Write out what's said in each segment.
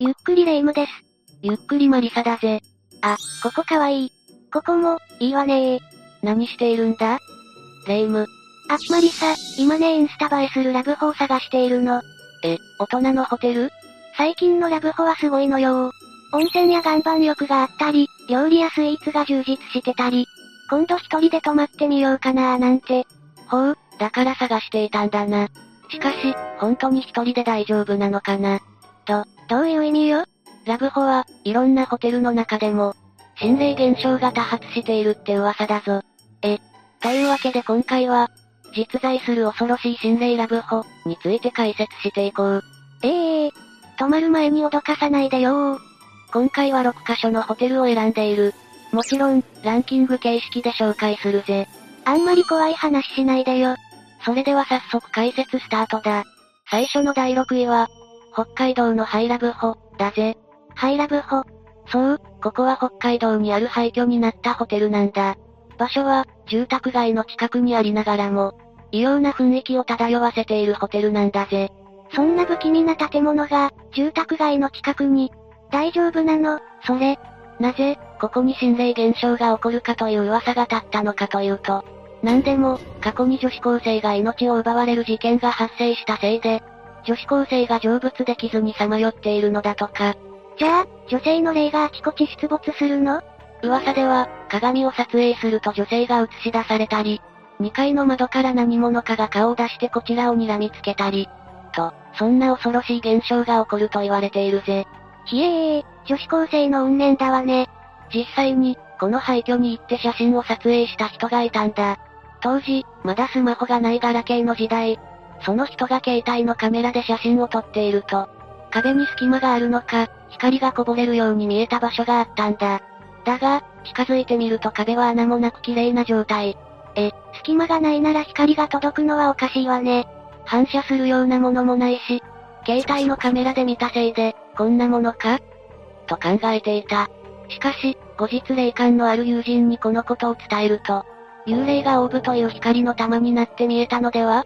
ゆっくりレ夢ムです。ゆっくりマリサだぜ。あ、ここかわいい。ここも、いいわねー。何しているんだ？レ夢ム。あ、マリサ、今ねインスタ映えするラブホを探しているの。え、大人のホテル？最近のラブホはすごいのよ温泉や岩盤浴があったり、料理やスイーツが充実してたり、今度一人で泊まってみようかなーなんて。ほう、だから探していたんだな。しかし、本当に一人で大丈夫なのかな？ど、どういう意味よ？ラブホは、いろんなホテルの中でも、心霊現象が多発しているって噂だぞ。え、というわけで今回は、実在する恐ろしい心霊ラブホについて解説していこう。ええー、泊まる前に脅かさないでよ今回は6カ所のホテルを選んでいる。もちろん、ランキング形式で紹介するぜ。あんまり怖い話しないでよ。それでは早速解説スタートだ。最初の第6位は、北海道のハイラブホ、だぜ。ハイラブホ。そう、ここは北海道にある廃墟になったホテルなんだ。場所は、住宅街の近くにありながらも、異様な雰囲気を漂わせているホテルなんだぜ。そんな不気味な建物が、住宅街の近くに、大丈夫なの、それ。なぜ、ここに心霊現象が起こるかという噂が立ったのかというと、何でも、過去に女子高生が命を奪われる事件が発生したせいで、女子高生が成仏できずにさまよっているのだとか。じゃあ、女性の霊があちこち出没するの？噂では、鏡を撮影すると女性が映し出されたり、2階の窓から何者かが顔を出してこちらを睨みつけたり、と、そんな恐ろしい現象が起こると言われているぜ。ひえー、女子高生の運命だわね。実際に、この廃墟に行って写真を撮影した人がいたんだ。当時、まだスマホがないガラケーの時代。その人が携帯のカメラで写真を撮っていると、壁に隙間があるのか、光がこぼれるように見えた場所があったんだ。だが、近づいてみると壁は穴もなく綺麗な状態。え、隙間がないなら光が届くのはおかしいわね。反射するようなものもないし、携帯のカメラで見たせいで、こんなものか？と考えていた。しかし、後日霊感のある友人にこのことを伝えると、幽霊がオーブという光の玉になって見えたのでは？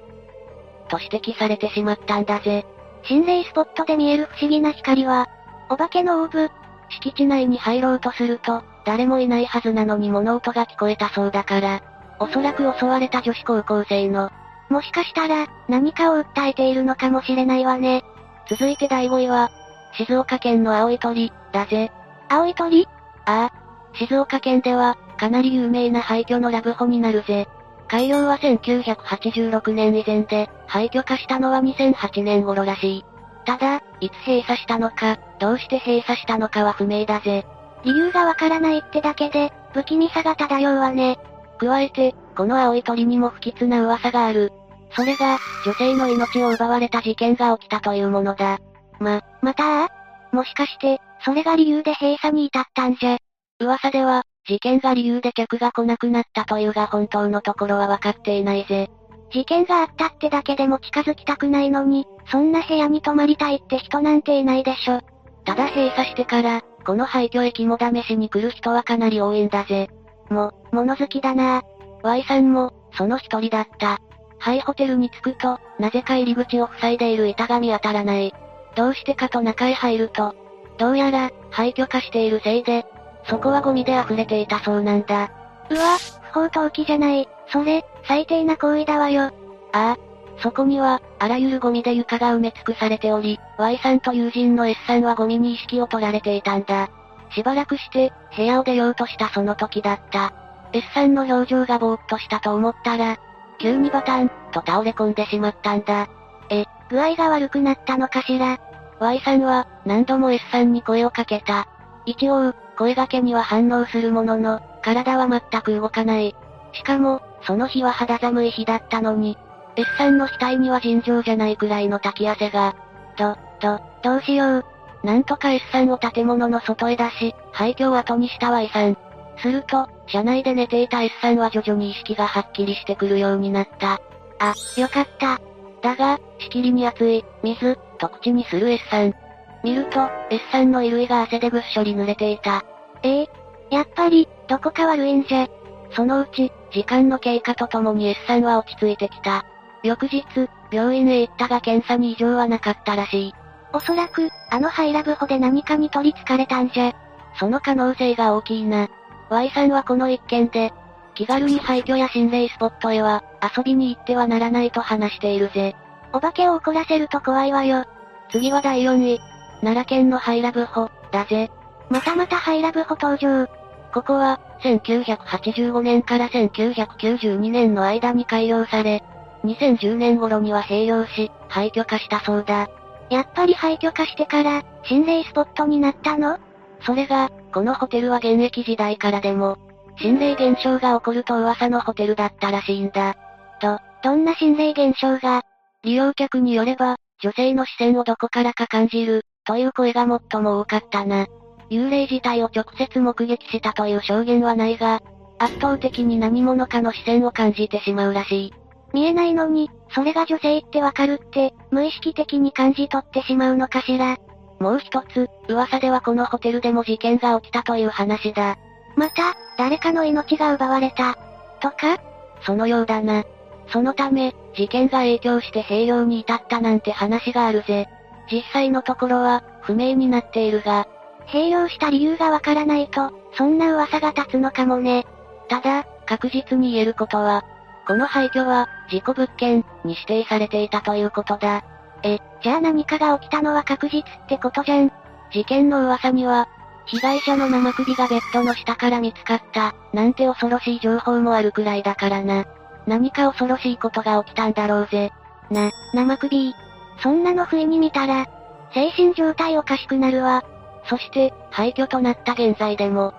と指摘されてしまったんだぜ。心霊スポットで見える不思議な光は、お化けのオーブ。敷地内に入ろうとすると、誰もいないはずなのに物音が聞こえたそうだから、おそらく襲われた女子高校生の、もしかしたら、何かを訴えているのかもしれないわね。続いて第5位は、静岡県の青い鳥、だぜ。青い鳥？ああ。静岡県では、かなり有名な廃墟のラブホになるぜ。開業は1986年以前で、廃墟化したのは2008年頃らしい。ただ、いつ閉鎖したのか、どうして閉鎖したのかは不明だぜ。理由がわからないってだけで、不気味さが漂うわね。加えて、この青い鳥にも不吉な噂がある。それが、女性の命を奪われた事件が起きたというものだ。ま、またもしかして、それが理由で閉鎖に至ったんじゃ。噂では、事件が理由で客が来なくなったというが本当のところは分かっていないぜ。事件があったってだけでも近づきたくないのに、そんな部屋に泊まりたいって人なんていないでしょ。ただ閉鎖してから、この廃墟駅も試しに来る人はかなり多いんだぜ。も、物好きだな Y さんも、その一人だった。ハイホテルに着くと、なぜか入り口を塞いでいる板が見当たらない。どうしてかと中へ入ると、どうやら、廃墟化しているせいで、そこはゴミで溢れていたそうなんだ。うわ、不法投棄じゃない。それ、最低な行為だわよ。ああ。そこには、あらゆるゴミで床が埋め尽くされており、Y さんと友人の S さんはゴミに意識を取られていたんだ。しばらくして、部屋を出ようとしたその時だった。S さんの表情がぼーっとしたと思ったら、急にバタン、と倒れ込んでしまったんだ。え、具合が悪くなったのかしら ?Y さんは、何度も S さんに声をかけた。一応、声掛けには反応するものの、体は全く動かない。しかも、その日は肌寒い日だったのに、S さんの額には尋常じゃないくらいの滝汗が。ど、ど、どうしよう。なんとか S さんを建物の外へ出し、廃墟を後にした Y さん。すると、車内で寝ていた S さんは徐々に意識がはっきりしてくるようになった。あ、よかった。だが、しきりに熱い、水、と口にする S さん。見ると、S さんの衣類が汗でぐっしょり濡れていた。ええやっぱり、どこか悪いんじゃ。そのうち、時間の経過とともに S さんは落ち着いてきた。翌日、病院へ行ったが検査に異常はなかったらしい。おそらく、あのハイラブホで何かに取り憑かれたんじゃ。その可能性が大きいな。Y さんはこの一件で、気軽に廃墟や心霊スポットへは、遊びに行ってはならないと話しているぜ。お化けを怒らせると怖いわよ。次は第4位。奈良県のハイラブホ、だぜ。またまたハイラブホ登場。ここは、1985年から1992年の間に開業され、2010年頃には閉業し、廃墟化したそうだ。やっぱり廃墟化してから、心霊スポットになったの？それが、このホテルは現役時代からでも、心霊現象が起こると噂のホテルだったらしいんだ。と、どんな心霊現象が？利用客によれば、女性の視線をどこからか感じる、という声が最も多かったな。幽霊自体を直接目撃したという証言はないが、圧倒的に何者かの視線を感じてしまうらしい。見えないのに、それが女性ってわかるって、無意識的に感じ取ってしまうのかしら。もう一つ、噂ではこのホテルでも事件が起きたという話だ。また、誰かの命が奪われた。とかそのようだな。そのため、事件が影響して併用に至ったなんて話があるぜ。実際のところは、不明になっているが、併用した理由がわからないと、そんな噂が立つのかもね。ただ、確実に言えることは、この廃墟は、事故物件、に指定されていたということだ。え、じゃあ何かが起きたのは確実ってことじゃん。事件の噂には、被害者の生首がベッドの下から見つかった、なんて恐ろしい情報もあるくらいだからな。何か恐ろしいことが起きたんだろうぜ。な、生首。そんなの不意に見たら、精神状態おかしくなるわ。そして、廃墟となった現在でも、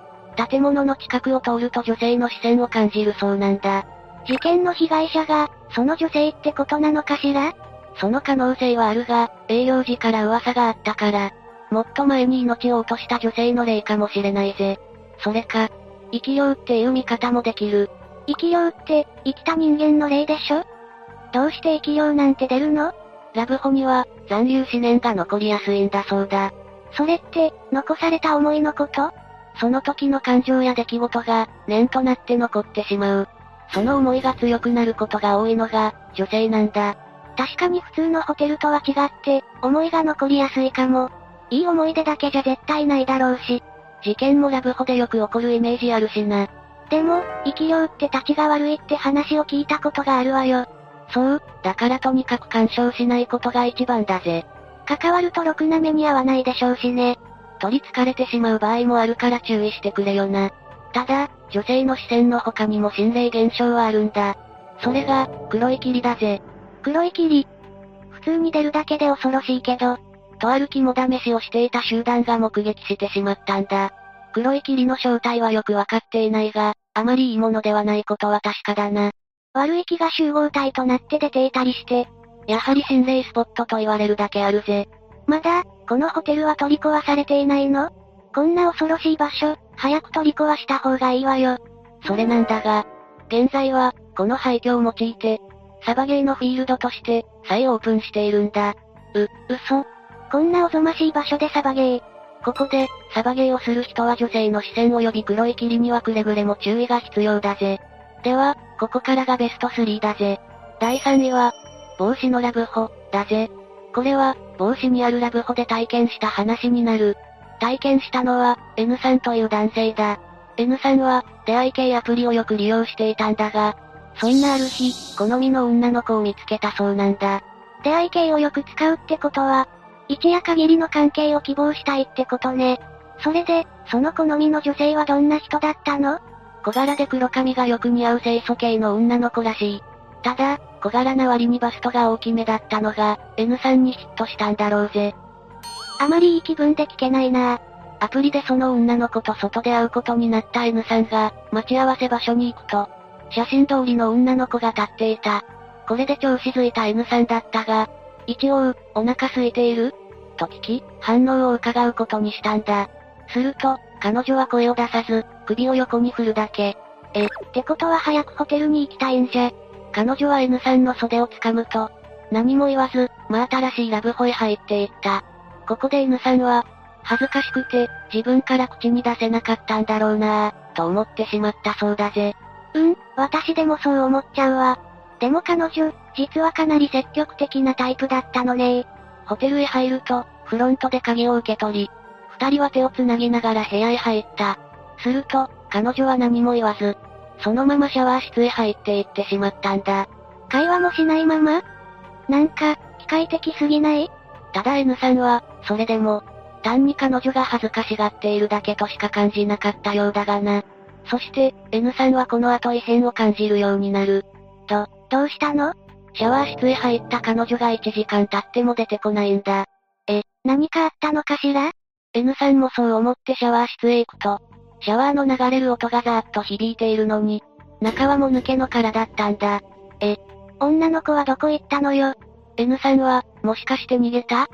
建物の近くを通ると女性の視線を感じるそうなんだ。事件の被害者が、その女性ってことなのかしら？その可能性はあるが、営業時から噂があったから、もっと前に命を落とした女性の霊かもしれないぜ。それか、生き量っていう見方もできる。生き量って、生きた人間の霊でしょ？どうして生き量なんて出るの？ラブホには、残留思念が残りやすいんだそうだ。それって、残された思いのこと？その時の感情や出来事が、念となって残ってしまう。その思いが強くなることが多いのが、女性なんだ。確かに普通のホテルとは違って、思いが残りやすいかも。いい思い出だけじゃ絶対ないだろうし。事件もラブホでよく起こるイメージあるしな。でも、生き量って立ちが悪いって話を聞いたことがあるわよ。そう、だからとにかく干渉しないことが一番だぜ。関わるとろくな目に合わないでしょうしね。取り憑かれてしまう場合もあるから注意してくれよな。ただ、女性の視線の他にも心霊現象はあるんだ。それが、黒い霧だぜ。黒い霧普通に出るだけで恐ろしいけど、とある肝試しをしていた集団が目撃してしまったんだ。黒い霧の正体はよくわかっていないが、あまりいいものではないことは確かだな。悪い気が集合体となって出ていたりして、やはり心霊スポットと言われるだけあるぜ。まだ、このホテルは取り壊されていないの？こんな恐ろしい場所、早く取り壊した方がいいわよ。それなんだが、現在は、この廃墟を用いて、サバゲーのフィールドとして、再オープンしているんだ。う、嘘？こんなおぞましい場所でサバゲー。ここで、サバゲーをする人は女性の視線及び黒い霧にはくれぐれも注意が必要だぜ。では、ここからがベスト3だぜ。第3位は、帽子のラブホ、だぜ。これは、帽子にあるラブホで体験した話になる。体験したのは、N さんという男性だ。N さんは、出会い系アプリをよく利用していたんだが、そんなある日、好みの女の子を見つけたそうなんだ。出会い系をよく使うってことは、一夜限りの関係を希望したいってことね。それで、その好みの女性はどんな人だったの？小柄で黒髪がよく似合う清楚系の女の子らしい。ただ、小柄な割にバストが大きめだったのが、N さんにヒットしたんだろうぜ。あまりいい気分で聞けないなアプリでその女の子と外で会うことになった N さんが、待ち合わせ場所に行くと、写真通りの女の子が立っていた。これで調子づいた N さんだったが、一応、お腹空いている？と聞き、反応を伺うことにしたんだ。すると、彼女は声を出さず、首を横に振るだけ。え、ってことは早くホテルに行きたいんじゃ。彼女は N さんの袖を掴むと、何も言わず、真新しいラブホへ入っていった。ここで N さんは、恥ずかしくて、自分から口に出せなかったんだろうなぁ、と思ってしまったそうだぜ。うん、私でもそう思っちゃうわ。でも彼女、実はかなり積極的なタイプだったのねホテルへ入ると、フロントで鍵を受け取り、二人は手を繋ぎながら部屋へ入った。すると、彼女は何も言わず、そのままシャワー室へ入っていってしまったんだ。会話もしないまま？なんか、機械的すぎない？ただ N さんは、それでも、単に彼女が恥ずかしがっているだけとしか感じなかったようだがな。そして、N さんはこの後異変を感じるようになる。と、どうしたの？シャワー室へ入った彼女が1時間経っても出てこないんだ。え、何かあったのかしら？?N さんもそう思ってシャワー室へ行くと、シャワーの流れる音がザーッと響いているのに、中はも抜けの殻だったんだ。え、女の子はどこ行ったのよ ?N さんは、もしかして逃げた？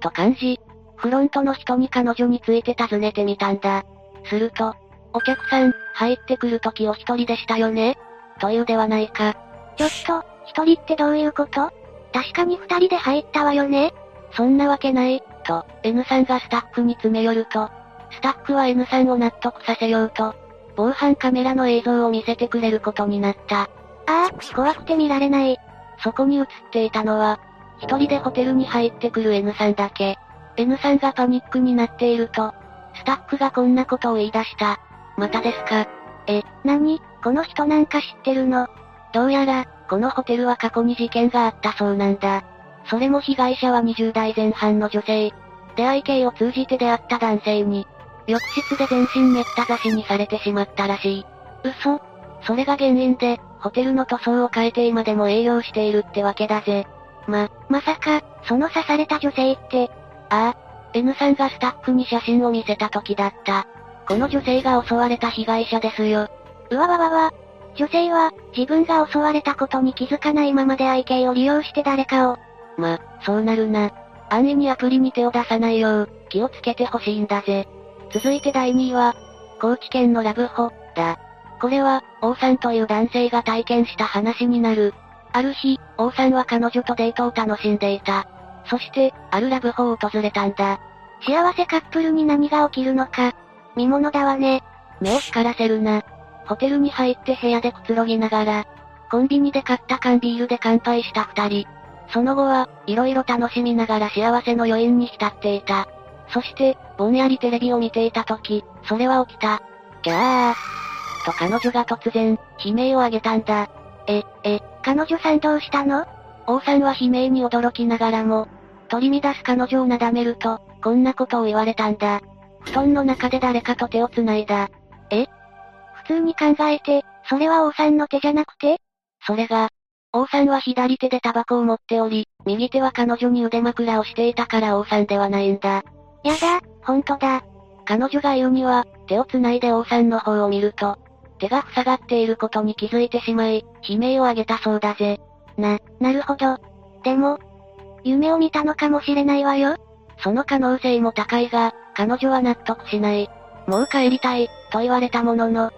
と感じ、フロントの人に彼女について尋ねてみたんだ。すると、お客さん、入ってくる時お一人でしたよね？というではないか。ちょっと、一人ってどういうこと？確かに二人で入ったわよね？そんなわけない、と、N さんがスタッフに詰め寄ると、スタッフは N さんを納得させようと、防犯カメラの映像を見せてくれることになった。ああ、怖くて見られない。そこに映っていたのは、一人でホテルに入ってくる N さんだけ。N さんがパニックになっていると、スタッフがこんなことを言い出した。またですかえ、なにこの人なんか知ってるの？どうやら、このホテルは過去に事件があったそうなんだ。それも被害者は20代前半の女性。出会い系を通じて出会った男性に、浴室で全身めった刺しにされてしまったらしい。嘘？それが原因で、ホテルの塗装を変えて今でも営業しているってわけだぜ。ま、まさか、その刺された女性って、ああ、N さんがスタッフに写真を見せた時だった。この女性が襲われた被害者ですよ。うわわわわ。女性は、自分が襲われたことに気づかないままで愛犬を利用して誰かを。ま、そうなるな。安易にアプリに手を出さないよう、気をつけてほしいんだぜ。続いて第2位は、高知県のラブホ、だ。これは、王さんという男性が体験した話になる。ある日、王さんは彼女とデートを楽しんでいた。そして、あるラブホを訪れたんだ。幸せカップルに何が起きるのか、見物だわね。目を光らせるな。ホテルに入って部屋でくつろぎながら、コンビニで買った缶ビールで乾杯した二人。その後は、色々楽しみながら幸せの余韻に浸っていた。そして、ぼんやりテレビを見ていた時、それは起きた。ギャー。と彼女が突然、悲鳴を上げたんだ。え、え、彼女さんどうしたの？王さんは悲鳴に驚きながらも、取り乱す彼女をなだめると、こんなことを言われたんだ。布団の中で誰かと手を繋いだ。え？普通に考えて、それは王さんの手じゃなくて？それが、王さんは左手でタバコを持っており、右手は彼女に腕枕をしていたから王さんではないんだ。やだ、ほんとだ。彼女が言うには、手を繋いで王さんの方を見ると、手が塞がっていることに気づいてしまい、悲鳴を上げたそうだぜ。な、なるほど。でも、夢を見たのかもしれないわよ。その可能性も高いが、彼女は納得しない。もう帰りたい、と言われたものの、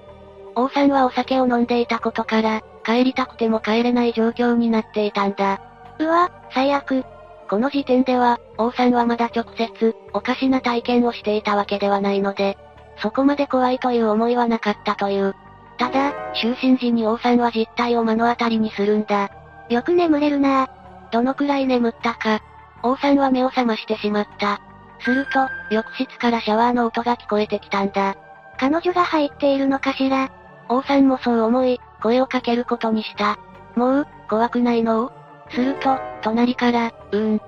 王さんはお酒を飲んでいたことから、帰りたくても帰れない状況になっていたんだ。うわ、最悪。この時点では、王さんはまだ直接、おかしな体験をしていたわけではないので、そこまで怖いという思いはなかったという。ただ、就寝時に王さんは実態を目の当たりにするんだ。よく眠れるなぁ。どのくらい眠ったか。王さんは目を覚ましてしまった。すると、浴室からシャワーの音が聞こえてきたんだ。彼女が入っているのかしら王さんもそう思い、声をかけることにした。もう、怖くないの？すると、隣から、うーん。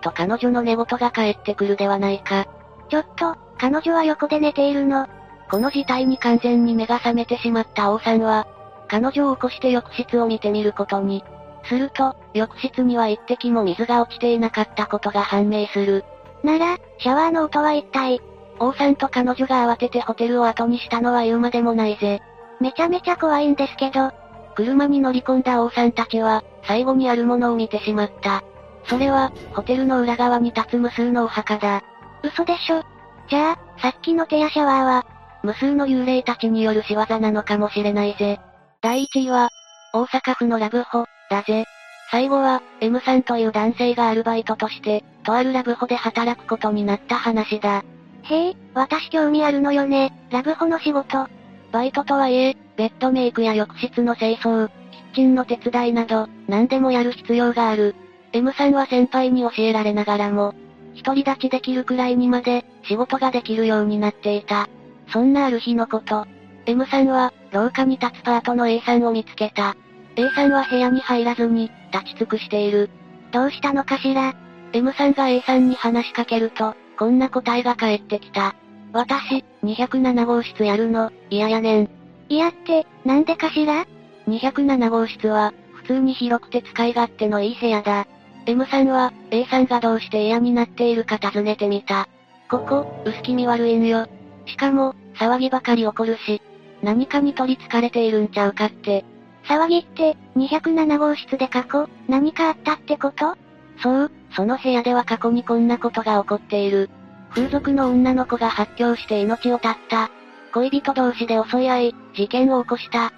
と彼女の寝言が返ってくるではないか。ちょっと、彼女は横で寝ているの。この事態に完全に目が覚めてしまった王さんは、彼女を起こして浴室を見てみることに。すると、浴室には一滴も水が落ちていなかったことが判明する。なら、シャワーの音は一体。王さんと彼女が慌ててホテルを後にしたのは言うまでもないぜ。めちゃめちゃ怖いんですけど。車に乗り込んだ王さんたちは、最後にあるものを見てしまった。それは、ホテルの裏側に立つ無数のお墓だ。嘘でしょ？じゃあ、さっきの手やシャワーは、無数の幽霊たちによる仕業なのかもしれないぜ。第1位は、大阪府のラブホ、だぜ。最後は、M さんという男性がアルバイトとして、とあるラブホで働くことになった話だ。へえ、私興味あるのよね、ラブホの仕事。バイトとはいえ、ベッドメイクや浴室の清掃、キッチンの手伝いなど、何でもやる必要がある。M さんは先輩に教えられながらも、独り立ちできるくらいにまで、仕事ができるようになっていた。そんなある日のこと、M さんは、廊下に立つパートの A さんを見つけた。A さんは部屋に入らずに、立ち尽くしている。どうしたのかしら ?M さんが A さんに話しかけると、こんな答えが返ってきた。私、207号室やるの、嫌やねん。嫌って、なんでかしら ?207 号室は、普通に広くて使い勝手のいい部屋だ。M さんは、A さんがどうして嫌になっているか尋ねてみた。ここ、薄気味悪いんよ。しかも、騒ぎばかり起こるし、何かに取り憑かれているんちゃうかって。騒ぎって、207号室で過去、何かあったってこと？そう、その部屋では過去にこんなことが起こっている。風俗の女の子が発狂して命を絶った。恋人同士で襲い合い、事件を起こした。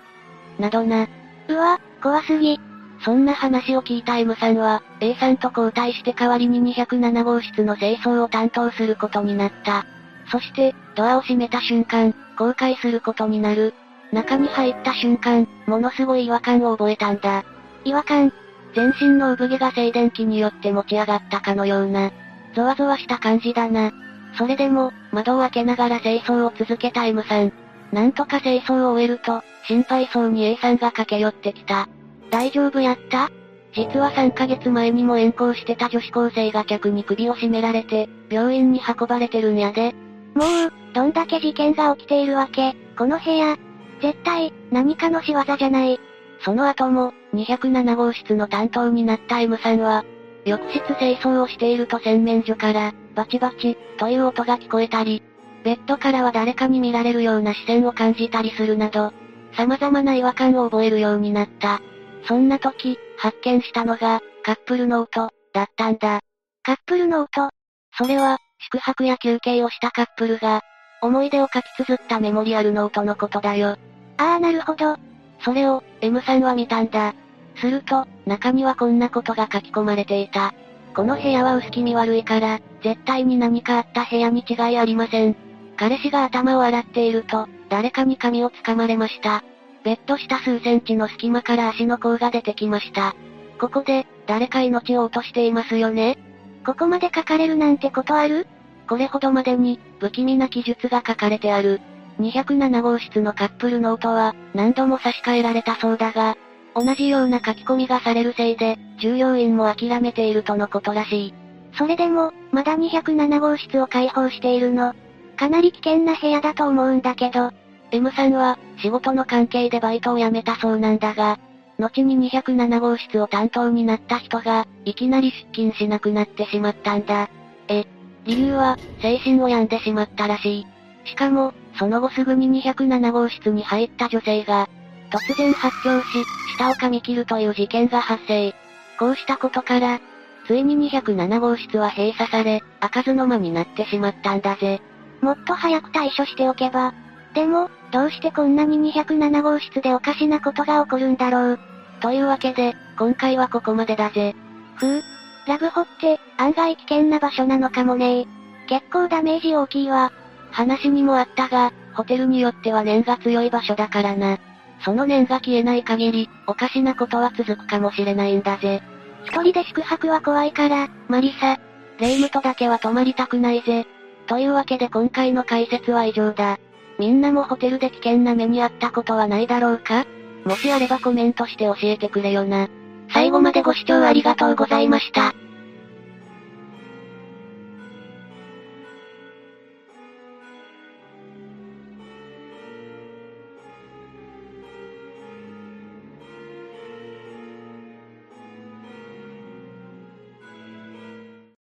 などな。うわ、怖すぎ。そんな話を聞いた M さんは、A さんと交代して代わりに207号室の清掃を担当することになった。そして、ドアを閉めた瞬間、後悔することになる。中に入った瞬間、ものすごい違和感を覚えたんだ。違和感全身の産毛が静電気によって持ち上がったかのような、ゾワゾワした感じだな。それでも、窓を開けながら清掃を続けた M さん。なんとか清掃を終えると、心配そうに A さんが駆け寄ってきた。大丈夫やった？実は3ヶ月前にも遠行してた女子高生が客に首を絞められて、病院に運ばれてるんやで。もう、どんだけ事件が起きているわけ、この部屋。絶対、何かの仕業じゃない。その後も、207号室の担当になった M さんは、浴室清掃をしていると洗面所から、バチバチ、という音が聞こえたり、ベッドからは誰かに見られるような視線を感じたりするなど、様々な違和感を覚えるようになった。そんな時、発見したのが、カップルノート、だったんだ。カップルノートそれは、宿泊や休憩をしたカップルが、思い出を書き綴ったメモリアルノートのことだよ。ああなるほど。それを、M さんは見たんだ。すると、中にはこんなことが書き込まれていた。この部屋は薄気味悪いから、絶対に何かあった部屋に違いありません。彼氏が頭を洗っていると、誰かに髪を掴まれました。ベッド下数センチの隙間から足の甲が出てきました。ここで、誰か命を落としていますよねここまで書かれるなんてことある？これほどまでに、不気味な記述が書かれてある。207号室のカップルノートは、何度も差し替えられたそうだが、同じような書き込みがされるせいで、従業員も諦めているとのことらしい。それでも、まだ207号室を開放しているの。かなり危険な部屋だと思うんだけど。M さんは、仕事の関係でバイトを辞めたそうなんだが、後に207号室を担当になった人が、いきなり出勤しなくなってしまったんだ。え、理由は、精神を病んでしまったらしい。しかも、その後すぐに207号室に入った女性が、突然発狂し、舌を噛み切るという事件が発生。こうしたことから、ついに207号室は閉鎖され、開かずの間になってしまったんだぜ。もっと早く対処しておけば。でも、どうしてこんなに207号室でおかしなことが起こるんだろう。というわけで、今回はここまでだぜ。ふう。ラブホって、案外危険な場所なのかもね結構ダメージ大きいわ。話にもあったが、ホテルによっては念が強い場所だからな。その念が消えない限り、おかしなことは続くかもしれないんだぜ。一人で宿泊は怖いから、マリサ。レイムとだけは泊まりたくないぜ。というわけで今回の解説は以上だ。みんなもホテルで危険な目にあったことはないだろうか？もしあればコメントして教えてくれよな。最後までご視聴ありがとうございました。